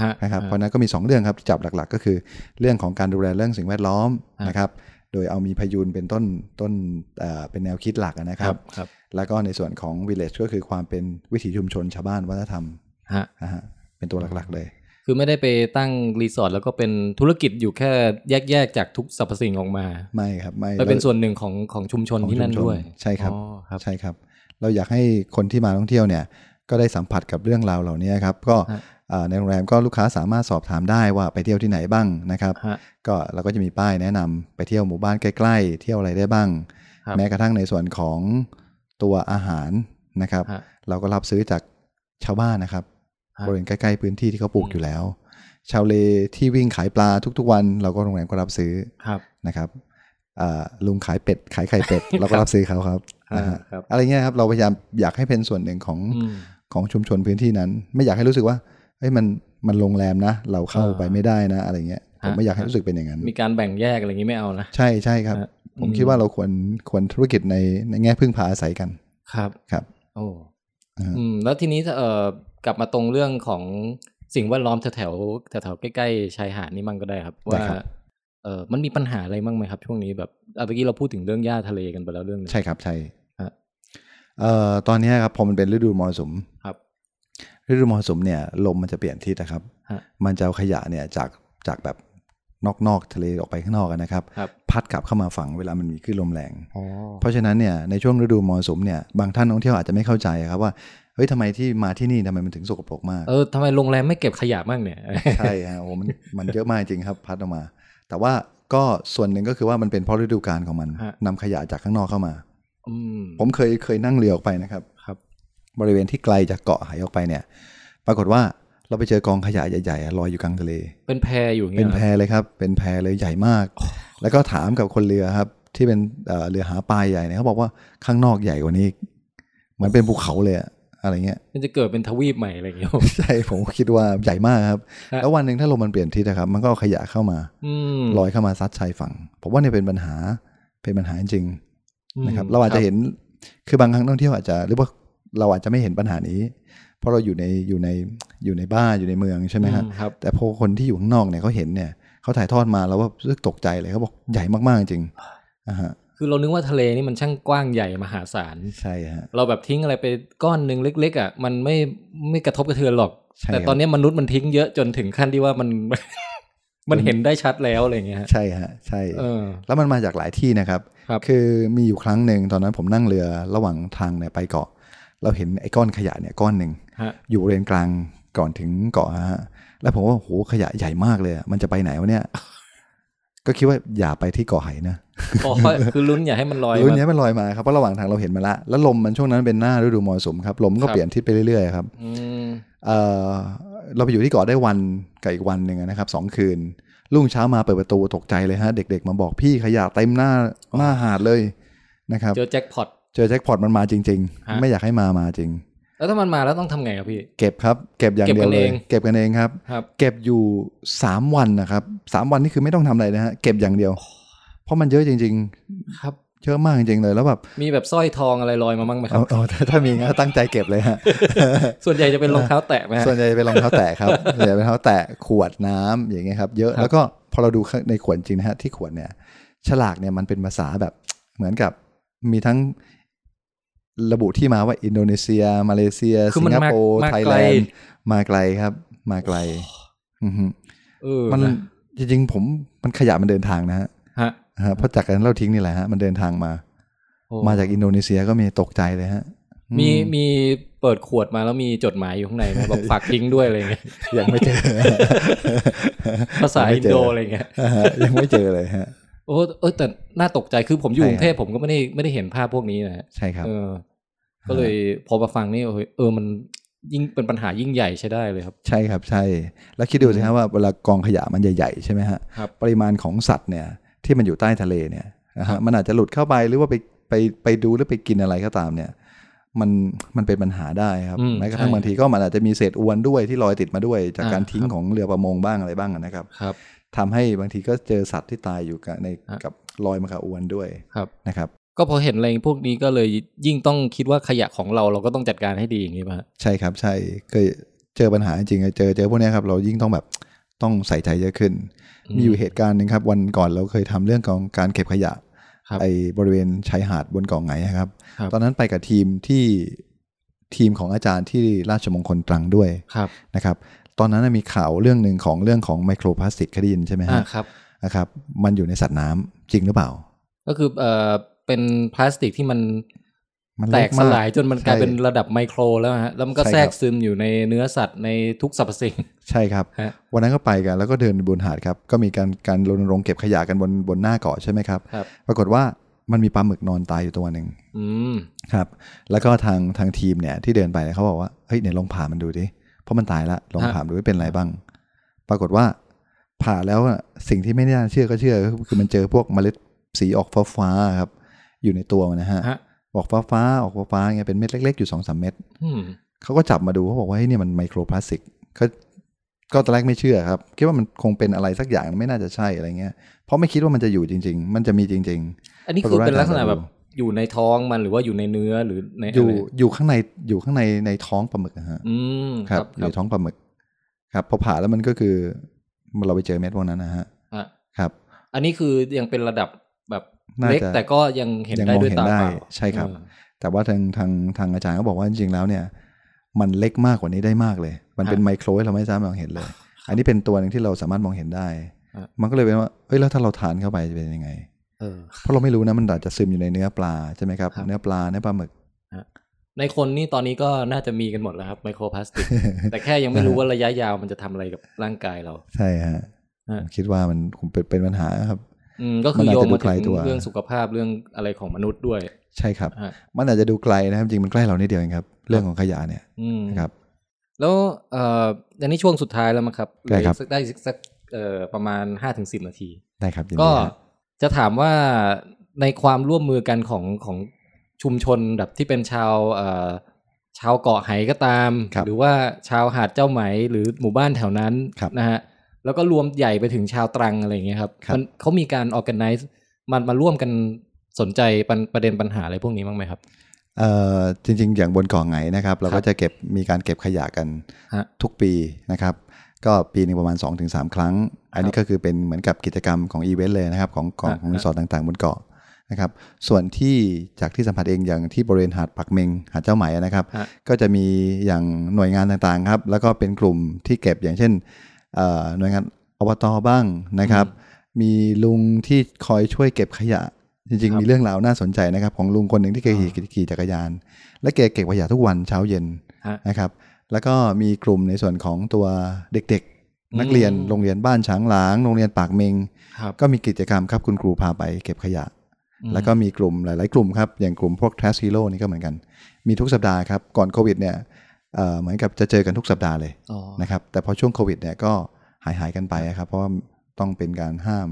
ฮะนะครับฮเพราะฉะนั้นก็มี 2 เรื่องครับที่จับหลักๆ ก็คือ เรื่องของการดูแลเรื่องสิ่งแวดล้อมฮะนะครับโดยเอามีพายุนเป็นต้นต้นเอ่อเป็นแนวคิดหลักอะนะคครัรับบครับแล้วก็ในส่วนของ village ก็คือความเป็นวิถีชุมชนชาวบ้านวัฒนธรรมฮะนะฮะเป็นตัวหลักๆเลย คือไม่ได้ไปตั้งรีสอร์ทแล้วก็เป็นธุรกิจอยู่แค่แยกๆจากทุกสรรพสิ่งออกมาไม่ครับไม่ไปเป็นส่วนหนึ่งของของชุมชนของที่นั่นชุมชด้วย ใช่ครับอ๋อครับใช่ครับ เราอยากให้คนที่มาท่องเที่ยวเนี่ยก็ได้สัมผัสกับเรื่องราวเหล่านี้ครับ ก็ฮะอ่าในโรงแรมก็ลูกค้าสามารถสอบถามได้ว่าไปเที่ยวที่ไหนบ้างนะครับฮะก็เราก็จะมีป้ายแนะนำไปเที่ยวหมู่บ้านใกล้ๆ เที่ยวอะไรได้บ้างครับแม้กระทั่งในส่วนของตัวอาหารนะครับฮะเราก็รับซื้อจากชาวบ้านนะครับฮะ บริเวณใกล้ๆพื้นที่ที่เขาปลูกอยู่แล้ว ชาวเลที่วิ่งขายปลาทุกๆวัน เราก็โรงแรมก็รับซื้อครับนะครับอ่าลุงขายเป็ดขายไข่เป็ดเราก็รับซื้อเขาครับนะฮะครับอะไรเงี้ยครับเราพยายามอยากให้เป็นส่วนหนึ่งของอืมของชุมชนพื้นที่นั้น ไม่อยากให้รู้สึกว่าเฮ้ยมันมันโรงแรมนะ เราเข้าอ่าไปไม่ได้นะ อะไรเงี้ยผมฮะไม่อยากให้รู้สึกเป็นอย่างนั้น มีการแบ่งแยกอะไรอย่างนี้ไม่เอานะ ใช่ใช่ครับฮะผมอืมคิดว่าเราควรควรธุรกิจในในแง่พึ่งพาอาศัยกัน ครับครับ โอ้อ่าฮะอืมแล้วทีนี้เอ่อ กลับมาตรงเรื่องของสิ่งแวดล้อมแถวแถวๆแถวๆใกล้ๆชายหาดนี่มั่งก็ได้ครับได้ว่าครับเออมันมีปัญหาอะไรมั่งไหมครับ ช่วงนี้แบบอะเมื่อกี้เราพูดถึงเรื่องหญ้าทะเลกันไปแล้วเรื่องหนึงใช่ครับใช่ฮะเอ่อตอนนี้ครับพอมันเป็นฤดูมรสุมครับ ฤดูมรสุมเนี่ยลมมันจะเปลี่ยนทิศนะครับฮะมันจะเอาขยะเนี่ยจากจากแบบนอกนอกทะเลออกไปข้างนอกอะนะครับครับ พัดกลับเข้ามาฝั่งเวลามันมีคลื่นลมแรงอ๋อเพราะฉะนั้นเนี่ยในช่วงฤดูมรสุมเนี่ยบางท่านท่องเที่ยวอาจจะไม่เข้าใจครับว่าเฮ้ยทำไมที่มาที่นี่ทำไมมันถึงสกปรกมาก เออทำไมโรงแรมไม่เก็บขยะบ้างเนี่ย ใช่ฮะโอ้มันมันเยอะมากจริงครับ พัดออกมา แต่ว่าก็ส่วนหนึ่งก็คือว่ามันเป็นเพราะฤดูกาลของมันฮะนำขยะจากข้างนอกเข้ามาอืมผมเคยเคยนั่งเรือออกไปนะครับ ครับ บริเวณที่ไกลจากเกาะหายออกไปเนี่ย ปรากฏว่าเราไปเจอกองขยะใหญ่ๆอะลอยอยู่กลางทะเล เป็นแพอยู่อย่างเป็เงี้นยแพเลยครับ เป็นแพเลยใหญ่มาก แล้วก็ถามกับคนเรือครับ ที่เป็นเอ่อเรือหาปลาใหญ่เนี่ยเขาบอกว่าข้างนอกใหญ่กว่านี้อีกเหมือนเป็นภูเขาเลยอะ อะไรเงี้ยมันจะเกิดเป็นทวีปใหม่อะไรอย่างเงี้ยใช่ผมคิดว่าใหญ่มากครับฮะแล้ววันหนึ่งถ้าลมมันเปลี่ยนทิศนะครับ มันก็เอาขยะเข้ามาอืมลอยเข้ามาซัดชายฝั่งผมว่าเนี่ยเป็นปัญหาเป็นปัญหาจริงๆนะครับ เราอาจจะเห็นคือบางครั้งนักท่องเที่ยวอาจจะหรือว่าเราอาจจะไม่เห็นปัญหานี้ เพราะเราอยู่ในอยู่ในอยู่ในบ้านอยู่ในเมืองใช่ไหมครับอืครับ แต่พอคนที่อยู่ข้างนอกเนี่ยเขาเห็นเนี่ยเขาถ่ายทอดมาแล้วว่ารู้สึกตกใจเลยเขาบอกใหญ่มากๆจริงอ่าฮะ คือเรานึกว่าทะเลนี่มันช่างกว้างใหญ่มหาศาลใช่ฮะเราแบบทิ้งอะไรไปก้อนหนึ่งเล็ก ๆ อะ มันไม่ไม่กระทบกระเทือนหรอกใช่แต่ครับตอนนี้มนุษย์มันทิ้งเยอะจนถึงขั้นที่ว่ามันมันเห็นได้ชัดแล้วอะไรอย่างเงี้ยฮะใช่ฮะใช่เออแล้วมันมาจากหลายที่นะครับครับอมีอยู่ครั้งหนึ่งตอนนั้นผมนั่งเรือระหว่างทางเนี่ยไปเกาะ เราเห็นไอ้ก้อนขยะเนี่ยก้อนหนึ่งฮะอยู่บริเวณกลางก่อนถึงเกาะฮะแล้วผมว่าโหขยะใหญ่มากเลยอะมันจะไปไหนวะเนี่ย ก็คิดว่าอย่าไปที่เกาะไหนะอ๋อคือลุ้นอย่าให้มันลอยรุ่นมานี้มันลอยมาครับเพราะระหว่างทางเราเห็นมาละแล้วลมมันช่วงนั้นเป็นหน้าฤดูมรสุมครับลมก็ครับเปลี่ยนทิศไปเรื่อยๆครับอืมเอ่อเราไปอยู่ที่เกาะได้วันกับอีกวันหนึ่งอะนะครับสองคืนรุ่งเช้ามาเปิดประตูตกใจเลยฮะเด็กๆ มาบอกพี่ขยะเต็มหน้าหน้าหาดเลยนะครับเจอแจ็คพอตเจอแจ็คพอตมันมาจริงฮะๆไม่อยากให้มามาจริง แล้วถ้ามันมาแล้วต้องทำไงครับพี่ เก็บครับ เก็บอย่างเก็บเดียกัวนเลเอยงเก็บกันเองครับครับเก็บอยู่สามวันนะครับสามวันนี่คือไม่ต้องทำอะไรนะฮะ เก็บอย่างเดียว เพราะมันเยอะจริงครับๆเยอะมากจริงๆเลยแล้วแบบ มีแบบสร้อยทองอะไรลอยมาบ้างไหมครัเอาบเอาถ้าถ้ามีก็ตั้งใจเก็บเลยฮะ ส่วนใหญ่จะเป็นรองเท้าแตะไหมฮะส่วนใหญ่เป็นรองเท้าแตะครับส่วนใหญ่เป็นรองเท้าแตะขวดน้ำอย่างเงี้ยครับ เยอะครับแล้วก็พอเราดูข้างในขวดจริงนะฮะที่ขวดเนี่ย ฉลากเนี่ยมันเป็นภาษาแบบเหมือนกับมีทั้ง ระบุที่มาว่าอินโดนีเซีย มาเลเซียคือสิมันงคมาโปร์มาไทยไกแลลนด์มาไกลครับ มาไกลอือฮึเออมันนะจริงๆผมมันขยะมันเดินทางนะฮะฮะฮะเพราะจากการเราทิ้งนี่แหละฮะมันเดินทางมาโอ้มาจากอินโดนีเซียก็มีตกใจเลยฮะอืมีมีเปิดขวดมาแล้วมีจดหมายอยู่ข้างในไหมบอกฝากทิ้งด้วยอะไรเงี้ยยังไม่เจอภาษายังไม่อินเจอโดอะไรเงี้ยอ่าฮะยังไม่เจอเลยฮะโอ้เออแต่น่าตกใจคือผมอยู่ใช่กรุงเทพผมก็ไม่ได้ไม่ได้เห็นภาพพวกนี้นะฮะใช่ครับเออ ก็เลยพอมาฟังนี่เออเออมันยิ่งเป็นปัญหายิ่งใหญ่ใช้ได้เลยครับ ใช่ครับใช่ แล้วคิดดูสิฮะว่าเวลากองขยะมันใหญ่ๆใช่ไหมฮะครับปริมาณของสัตว์เนี่ยที่มันอยู่ใต้ทะเลเนี่ยนะครัฮะบมันอาจจะหลุดเข้าไปหรือว่าไปไปไปดูหรือไปกินอะไรก็ตามเนี่ย มันมันเป็นปัญหาได้ครับอืมแม้กระทั่งใช่บางทีก็มันอาจจะมีเศษอวนด้วยที่ลอยติดมาด้วย จากอ่าการทิ้งครับของเรือประมงบ้างอะไรบ้างนะครับครับทำให้บางทีก็เจอสัตว์ที่ตายอยู่กับในฮะกับลอยมากับอวนด้วยครับนะครับ ก็พอเห็นอะไรพวกนี้ก็เลยยิ่งต้องคิดว่าขยะของเราเราก็ต้องจัดการให้ดีอย่างนี้ป่ะฮะใช่ครับ ใช่เคยเจอปัญหาจริงๆเจอเจอพวกเนี้ยครับเรายิ่งต้องแบบต้องใส่ใจเยอะขึ้น มีอยู่เหตุการณ์หนึ่งครับ วันก่อนเราเคยทำเรื่องของการเก็บขยะครับไอ้บริเวณชายหาดบนเกาะไหงครับครับ ตอนนั้นไปกับทีมที่ทีมของอาจารย์ที่ราชมงคลตรังด้วยครับนะครับ ตอนนั้นนะมีข่าวเรื่องหนึ่งของเรื่องของไมโครพลาสติกเคยได้ยินใช่ไหมอ่าฮะครับนะครับ มันอยู่ในสัตว์น้ำจริงหรือเปล่า ก็คือ เอ่อเป็นพลาสติกที่มันมันแตเล็กกสมากลายจนมันกลายใช่เป็นระดับไมโครแล้วฮะแล้วมันก็ใช่แทรกครับซึมอยู่ในเนื้อสัตว์ในทุกสรรพสิ่ง ใช่ครับฮะวันนั้นก็ไปกันแล้วก็เดินบนหาดครับ ก็มีการการรณรงค์เก็บขยะกันบนบนหน้าเกาะใช่ไหมครับครับปรากฏว่ามันมีปลาหมึกนอนตายอยู่ตัวหนึ่งอืมครับ แล้วก็ทางทางทีมเนี่ยที่เดินไปเนี่ยเขาบอกว่าเฮ้ยเนี่ยลองผ่ามันดูดิเพราะมันตายละลองผ่าดูว่าเป็นอะไรบ้าง ปรากฏว่าผ่าแล้วอะสิ่งที่ไม่น่าเชื่อก็เชื่อ คือมันเจอพวกเมล็ดสีออกฟ้าฟ้าๆครับ อยู่ในตัวมันนะฮะฮะ ออกฟ้าฟ้าๆออกฟ้าฟ้าๆเงี้ยเป็นเม็ดเล็ก ๆ อยู่สองสามเม็ดอืมเขาก็จับมาดูเขาบอกว่าเฮ้ยเนี่ยมันไมโครพลาสติกก็ก็ตอนแรกไม่เชื่อครับคิดว่ามันคงเป็นอะไรสักอย่างไม่น่าจะใช่อะไรเงี้ยเพราะไม่คิดว่ามันจะอยู่จริง ๆ มันจะมีจริงอันนี้คือเป็นลักษณะแบบอยู่ในท้องมันหรือว่าอยู่ในเนื้อหรือในๆอยู่ะไรอยู่ข้างในอยู่ข้างในในท้องปลาหมึกนะฮะอืมครับอยู่ในท้องปลาหมึก ครับพอผ่าแล้วมันก็คือมันเราไปเจอเม็ดพวกนั้นนะฮะฮะครับ อันนี้คือยังเป็นระดับแบบ น่าจะเล็กแต่ก็ยังเห็นยังได้มองด้วยเห็นตาได้เปล่าใช่ครับเออแต่ว่าทางทางทางอาจารย์ก็บอกว่าจริงๆแล้วเนี่ย มันเล็กมากกว่านี้ได้มากเลย มันเป็นฮะไมโครที่เราไม่สามารถมองเห็นเลย อันนี้เป็นตัวหนึ่งที่เราสามารถมองเห็นได้ฮะมันก็เลยเป็นว่าเอ้ยแล้วถ้าเราทานเข้าไปจะเป็นยังไงเออเพราะเราไม่รู้นะมันอาจจะซึมอยู่ในเนื้อปลาใช่ไหมครับครับเนื้อปลาเนื้อปลาหมึกในคนนี่ตอนนี้ก็น่าจะมีกันหมดแล้วครับไมโครพลาสติก แต่แค่ยังไม่รู้ว่าระยะยาวมันจะทำอะไรกับร่างกายเรา ใช่ฮะฮะคิดว่ามันคงเป็นเป็นปัญหาครับอืม ก็คือมันอาจโยจะงดูมาไกลถึงตัวเรื่องสุขภาพเรื่องอะไรของมนุษย์ด้วย ใช่ครับฮะมันอาจจะดูไกลนะครับจริงมันใกล้เรานิดเดียวเองครับ เรื่องของขยะเนี่ยอืมนะครับแล้วเอ่ออันนี้ช่วงสุดท้ายแล้วมั้งครับได้ครับเหลืออีกสักได้อีกสักเอ่อประมาณห้าถึงสิบนาที ได้ครับยินดีก็ฮะจะถามว่าในความร่วมมือกันของของชุมชนแบบที่เป็นชาวเอ่อชาวเกาะไหก็ตามครับหรือว่าชาวหาดเจ้าไหมหรือหมู่บ้านแถวนั้นครับนะฮะ แล้วก็รวมใหญ่ไปถึงชาวตรังอะไรอย่างเงี้ยครับครับมันเขามีการ organize มันมาร่วมกันสนใจปัญประเด็นปัญหาอะไรพวกนี้บ้างไหมครับเอ่อจริงๆ อย่างบนเกาะไหงนะครับ เราครัก็บจะเก็บมีการเก็บขยะกันฮะทุกปีนะครับ ก็ปีหนึงประมาณ 2-3 ครั้ง อันนี้ก็คือเป็นเหมือนกับกิจกรรมของอีเวนต์เลยนะครับ ของของฮะของรีสอร์ทต่างๆ บนเกาะนะครับ ส่วนที่จากที่สัมผัสเองอย่างที่บริเวณหาดปากเมงหาดเจ้าไหมนะครับฮะก็จะมีอย่างหน่วยงานต่างๆครับแล้วก็เป็นกลุ่มที่เก็บอย่างเช่นเอ่อ หน่วยงานอบตบ้างนะครับ มีลุงที่คอยช่วยเก็บขยะ จริงครับๆมีเรื่องราวน่าสนใจนะครับ ของลุงคนหนึ่งที่เคยขี่ขี่จักรยาน และแกเก็บขยะทุกวันเช้าเย็นฮะนะครับ แล้วก็มีกลุ่มในส่วนของตัวเด็กอืมๆนักเรียนโรงเรียนบ้านฉางหลาง โรงเรียนปากเมงครับก็มีกิจกรรมครับคุณครูพาไปเก็บขยะอืมแล้วก็มีกลุ่มหลาย ๆ กลุ่มครับอย่างกลุ่มพวก Trash Hero นี่ก็เหมือนกัน มีทุกสัปดาห์ครับก่อนโควิดเนี่ย เอ่อเหมือนกับจะเจอกันทุกสัปดาห์เลยอ๋อนะครับแต่พอช่วงโควิดเนี่ยก็หายหายๆกันไปครับ เพราะว่าต้องเป็นการห้าม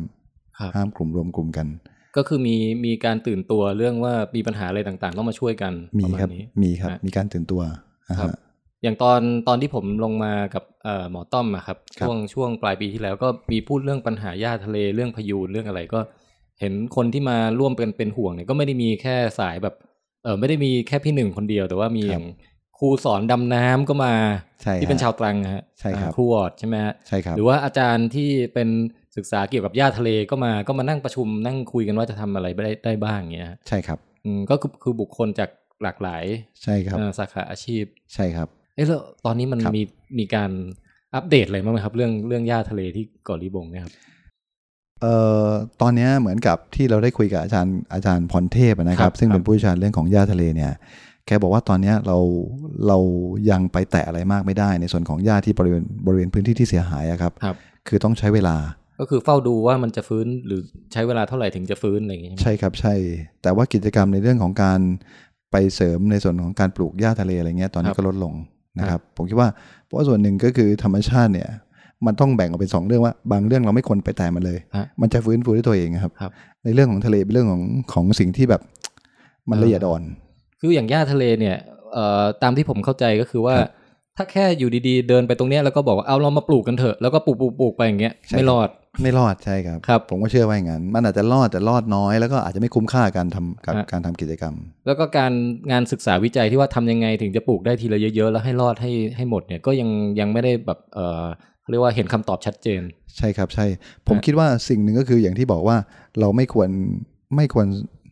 ครับห้ามกลุ่มรวมกลุ่มกัน ก็คือมีมีการตื่นตัวเรื่องว่ามีปัญหาอะไรต่างๆ ต้องมาช่วยกันมีประาณครับนี้มีครับฮะมีการตื่นตัวอ่าครับฮะอย่างตอนตอนที่ผมลงมากับเอ่อหมอต้อมอะครับครับช่วงช่วงปลายปีที่แล้วก็มีพูดเรื่องปัญหาหญ้าทะเลเรื่องพายุเรื่องอะไรก็ เห็นคนที่มาร่วมเป็นเป็นห่วงเนี่ยก็ไม่ได้มีแค่สายแบบเออไม่ได้มีแค่พี่หนึ่งคนเดียว แต่ว่ามีอย่าง ครูสอนดำน้ำก็มาใช่ที่เป็นฮะชาวตรังอะฮะใช่ครับอ่าครูวอดใช่ไหมฮะใช่ครับหรือว่าอาจารย์ที่เป็นศึกษาเกี่ยวกับหญ้าทะเลก็มาก็มานั่งประชุมนั่งคุยกันว่าจะทำอะไรได้ได้บ้างเงี้ยฮะใช่ครับอืมก็คือคือบุคคลจากหลากหลายใช่ครับเอ่อสาขาอาชีพใช่ครับเอ๊ะแล้วตอนนี้มันครับมีมีการอัปเดตอะไรบ้างไหมครับ เรื่องเรื่องหญ้าทะเลที่เกาะลีบงเนี่ยครับเอ่อตอนเนี้ยเหมือนกับที่เราได้คุยกับอาจารย์อาจารย์พรเทพนะคครัรับบซึ่งครับเป็นผู้เชี่ยวชาญเรื่องของหญ้าทะเลเนี่ย แกบอกว่าตอนเนี้ยเราเรายังไปแตะอะไรมากไม่ได้ ในส่วนของหญ้าที่บริเวณบริเวณพื้นที่ที่เสียหายอะครับครับ คือต้องใช้เวลา ก็คือเฝ้าดูว่ามันจะฟื้นหรือใช้เวลาเท่าไหร่ถึงจะฟื้นอะไรอย่างงี้ใช่ไหมใช่ครับใช่ แต่ว่ากิจกรรมในเรื่องของการไปเสริมในส่วนของการปลูกหญ้าทะเลอะไรเงี้ยตอนนี้ก็ลดลงนะครับ ผมคิดว่าเพราะว่าส่วนหนึ่งก็คือธรรมชาติเนี่ยมันต้องแบ่งออกเป็นสองเรื่องว่า บางเรื่องเราไม่ควรไปแตะมันเลยฮะมันจะฟื้นฟูด้วยตัวเองครับครับ ในเรื่องของทะเลเป็นเรื่องของของสิ่งที่แบบมันเออละเอียดอ่อน คืออย่างหญ้าทะเลเนี่ยเอ่อตามที่ผมเข้าใจก็คือว่าครับถ้าแค่อยู่ดีๆ เดินไปตรงเนี้ยแล้วก็บอกว่าเอาเรามาปลูกกันเถอะแล้วก็ปลูกปลูกปลูกไปอย่างเงี้ยใช่ไม่รอดไม่รอดใช่ครับครับ ผมก็เชื่อว่าอย่างนั้น มันอาจจะรอดแต่รอดน้อยแล้วก็อาจจะไม่คุ้มค่าการทำกับฮะการทำกิจกรรม แล้วก็การงานศึกษาวิจัยที่ว่าทำยังไงถึงจะปลูกได้ทีละเยอะๆ แล้วให้รอดให้ให้หมดเนี่ยก็ยังยังไม่ได้แบบเออเขาเรียกว่าเห็นคำตอบชัดเจน ใช่ครับใช่ ผมฮะคิดว่าสิ่งหนึ่งก็คืออย่างที่บอกว่าเราไม่ควรไม่ควร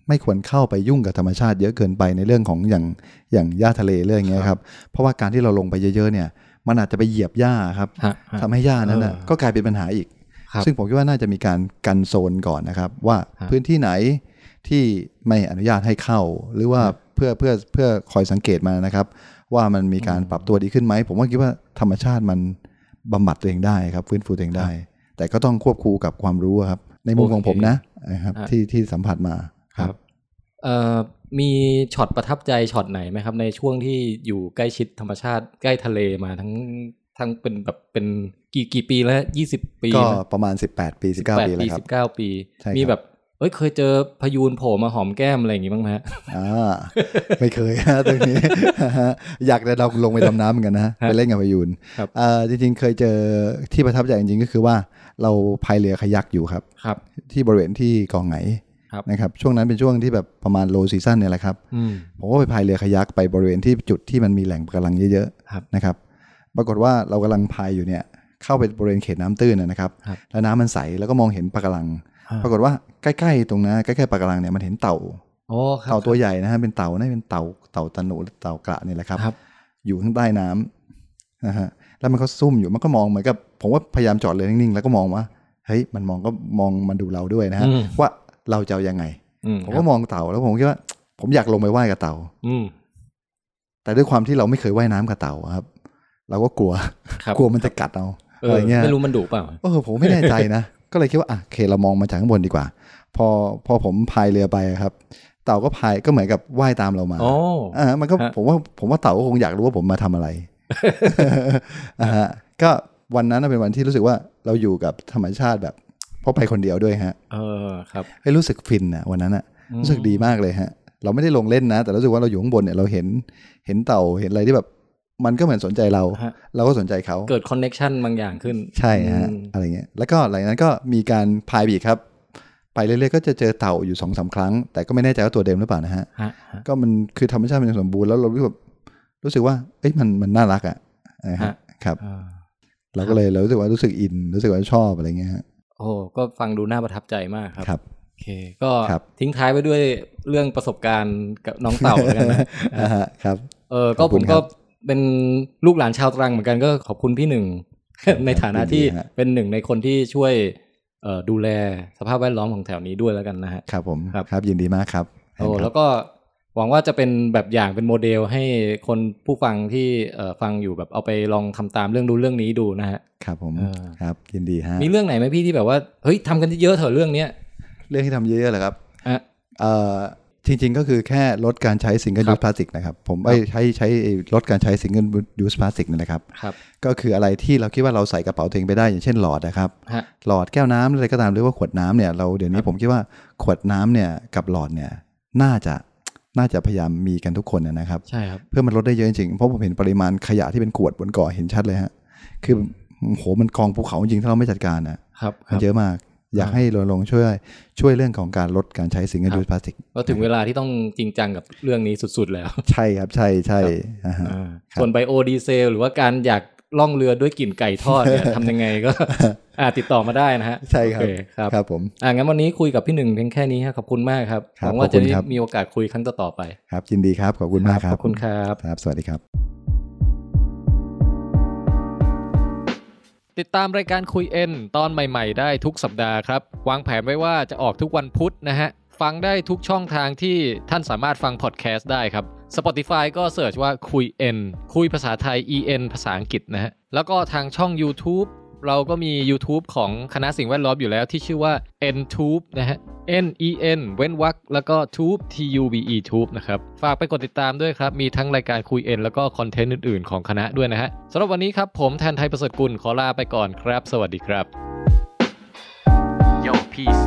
ไม่ควรเข้าไปยุ่งกับธรรมชาติเยอะเกินไปในเรื่องของอย่างอย่างหญ้าทะเลเรื่องอย่างเงี้ยครับ เพราะว่าการที่เราลงไปเยอะๆเนี่ยมันอาจจะไปเหยียบหญ้าครับฮะฮะทำให้หญ้านั้นน่ะเออก็กลายเป็นปัญหาอีกครับซึ่งผมคิดว่าน่าจะมีการกันโซนก่อนนะครับ ว่าฮะพื้นที่ไหนที่ไม่อนุญาตให้เข้า หรือว่าเพื่อเพื่อเพื่อคอยสังเกตมานะครับ ว่ามันมีการปรับตัวดีขึ้นไหมผมว่าคิดว่าธรรมชาติมันบำบัดตัวเองได้ครับ ฟื้นฟูตัวเองได้ แต่ก็ต้องควบคู่กับความรู้อะครับ ในมุมของผมนะนะครับฮะที่ที่สัมผัสมา ครับเอ่อมีช็อตประทับใจช็อตไหนไหมครับ ในช่วงที่อยู่ใกล้ชิดธรรมชาติใกล้ทะเลมาทั้งทั้งเป็นแบบเป็นกี่กี่ปีแล้วยี่สิบปี ก็ไหมประมาณ18ปี19ปี18แล้วครับสิบเก้าปีใช่ครับมีแบบเอ้ยเคยเจอพยูนโผล่มาหอมแก้มอะไรอย่างงี้บ้างไหมฮะอ่าไม่เคยฮะตรงนี้อยากจะเราลงไปดำน้ำเหมือนกันนะไปเล่นกับพายุนครับอ่าจริงๆเคยเจอที่ประทับใจจริงๆก็คือว่า เราพายเรือขยักอยู่ครับ ครับ ที่บริเวณที่เกองไหนครับ นะครับช่วงนั้นเป็นช่วงที่แบบประมาณโลซีซั่นเนี่ยแหละครับอืมผมก็ไปพายเรือขยักไปบริเวณที่จุดที่มันมีแหล่งปะการังเยอะครับๆนะครับ ปรากฏว่าเรากำลังพายอยู่เนี่ยเข้าไปบริเวณเขตน้ำตื้นนะนะครับครับ แล้วน้ำมันใสแล้วก็มองเห็นปะการังอ่าปรากฏว่าใกล้ๆตรงนั้นใกล้ๆปะการังเนี่ยมันเห็นเต่าโอ้ครับเต่าตัวใหญ่นะฮะเป็นเต่าน่าเป็นเต่าเต่าตะหนูหรือเต่ากระเนี่ยแหละครับครับอยู่ข้างใต้น้ำนะฮะแล้วมันก็ซุ่มอยู่มันก็มองเหมือนกับผมว่าพยายามจอดเรือนิ่งๆ แล้วก็มองว่าเฮ้ยมันมองก็มองมันดูเราด้วยนะฮะอืมว่า เราจะเอายังไงอืมผมก็มองเต่าแล้วผมคิดว่าผมอยากลงไปว่ายกับเต่า อืมแต่ด้วยความที่เราไม่เคยว่ายน้ำกับเต่าอะครับ เราก็กลัวครับกลัวมันจะกัดเอาเออะไรอเงี้ยไม่รู้มันดุเปล่าเออผมไม่แน่ใจนะก็เลยคิดว่าอะโอเคเรามองมาจากข้างบนดีกว่า พอพอผมพายเรือไปอะครับ เต่าก็พายก็เหมือนกับว่ายตามเรามาโอ้อ่ามันก็ฮะผมว่าผมว่าเต่าก็คงอยากรู้ว่าผมมาทำอะไรอ่าฮะก็วันนั้นนะเป็นวันที่รู้สึกว่าเราอยู่กับธรรมชาติแบบ เพราะไปคนเดียวด้วยฮะ เออครับให้ยรู้สึกฟินอะวันนั้นอะรู้สึกดีมากเลยฮะ เราไม่ได้ลงเล่นนะ แต่รู้สึกว่าเราอยู่ข้างบนเนี่ยเราเห็นเห็นเต่าเห็นอะไรที่แบบ มันก็เหมือนสนใจเราฮะเราก็สนใจเขาเกิดคอนเน็ชันบางอย่างขึ้น ใช่ฮะอืมอะไรเงี้ยแล้วก็หลังจากนั้นก็มีการพายบีกครับไปเรื่อยๆก็จะเจอเต่าอยู่สองสาครั้ง แต่ก็ไม่แน่ใจว่าตัวเดิมหรือเปล่านะฮะฮะฮะก็มันคือธรรมชาติมันยังสมบูรณ์แล้วเรารู้สึกแบบรู้สึกว่า เอ้ยมันมันน่ารักอะนะฮะฮะครับอ่าเราก็เลยเรารู้สึกว่ารู้สึกอินรู้สึกว่าชอบอะไรเงี้ยฮะ โอ้ก็ฟังดูน่าประทับใจมากครับครับโอเค ก็ครับทิ้งท้ายไว้ด้วยเรื่องประสบการณ์กับน้องเต่าแล้วกันนะอ่าฮะครับเออก็ขอบผคุณมครัก็บเป็นลูกหลานชาวตรังเหมือนกันก็ขอบคุณพี่หนึ่ง ในฐานะที่ยินดีฮะเป็นหนึ่งในคนที่ช่วยเอ่อดูแลสภาพแวดล้อมของแถวนี้ด้วยแล้วกันนะฮะครับผมครับครับยินดีมากครับโอ้ครับแล้วก็ หวังว่าจะเป็นแบบอย่างเป็นโมเดลให้คนผู้ฟังที่เอ่อฟังอยู่แบบเอาไปลองทำตามเรื่องดูเรื่องนี้ดูนะฮะครับผมเออครับยินดีฮะมีเรื่องไหนไหมพี่ที่แบบว่าเฮ้ยทำกันเยอะๆเถอะเรื่องเนี้ยเรื่องที่ทำเยอะๆเหรอครับอะเอ่อจริงๆก็คือแค่ลดการใช้ซิงเกิลครับ use plastic นะครับ ผมไปใช้ใช้ลดการใช้ single use plastic นี่นะครับครับ ก็คืออะไรที่เราคิดว่าเราใส่กระเป๋าตัวเองไปได้อย่างเช่นหลอดนะครับฮะหลอดแก้วน้ำหรืออะไรก็ตามหรือว่าขวดน้ำเนี่ยเราเดี๋ยวนี้ผมคิดว่าขวดน้ำเนี่ยกับหลอดเนี่ยน่าจะ น่าจะพยายามมีกันทุกคนนะครับใช่ครับเพื่อมันลดได้เยอะจริงๆเพราะผมเห็นปริมาณขยะที่เป็นขวดบนเกาะเห็นชัดเลยฮะคือโหมันกองภูเขาจริงๆถ้าเราไม่จัดการนะครับครับมันเยอะมากอยากอ่าให้รณรงค์ช่วยช่วยเรื่องของการลดการใช้ซิงเกิลครับ use plasticก็ถึงเวลาที่ต้องจริงจังกับเรื่องนี้สุดๆแล้ว ใช่ครับใช่ใช่อ่าฮะอ่าครับส่วนไบโอดีเซล หรือว่าการอยาก ล่องเรือด้วยกลิ่นไก่ทอดเนี่ยทำยังไงก็อ่าติดต่อมาได้นะฮะใช่ครับโอเคครับครับผมอ่างั้นวันนี้คุยกับพี่หนึ่งเพียงแค่นี้ครับขอบคุณมากครับครับหวังว่าขอบจะคุณได้ครับมีโอกาสคุยครั้งต่อๆไป ครับยินดีครับขอบคุณมากครับขอบคุณครับครับ สวัสดีครับ ติดตามรายการคุยเอ็นตอนใหม่ ๆ ได้ทุกสัปดาห์ครับ วางแผนไว้ว่าจะออกทุกวันพุธนะฮะฟังได้ทุกช่องทางที่ท่านสามารถฟังพอดแคสต์ได้ครับ Spotify ก็เสิร์ชว่าคุยเอ็นคุยภาษาไทย en ภาษาอังกฤษนะฮะ แล้วก็ทางช่อง YouTube เราก็มี YouTube ของคณะสิ่งแวดล้อมอยู่แล้วที่ชื่อว่า NTube นะฮะ N E N เว้นวรรคแล้วก็ Tube T U B E Tube นะครับ ฝากไปกดติดตามด้วยครับ มีทั้งรายการคุยเอ็นแล้วก็คอนเทนต์อื่นๆของคณะด้วยนะฮะสำหรับวันนี้ครับ ผมแทนไทยประเสริฐกุลขอลาไปก่อนครับ สวัสดีครับ Yo peace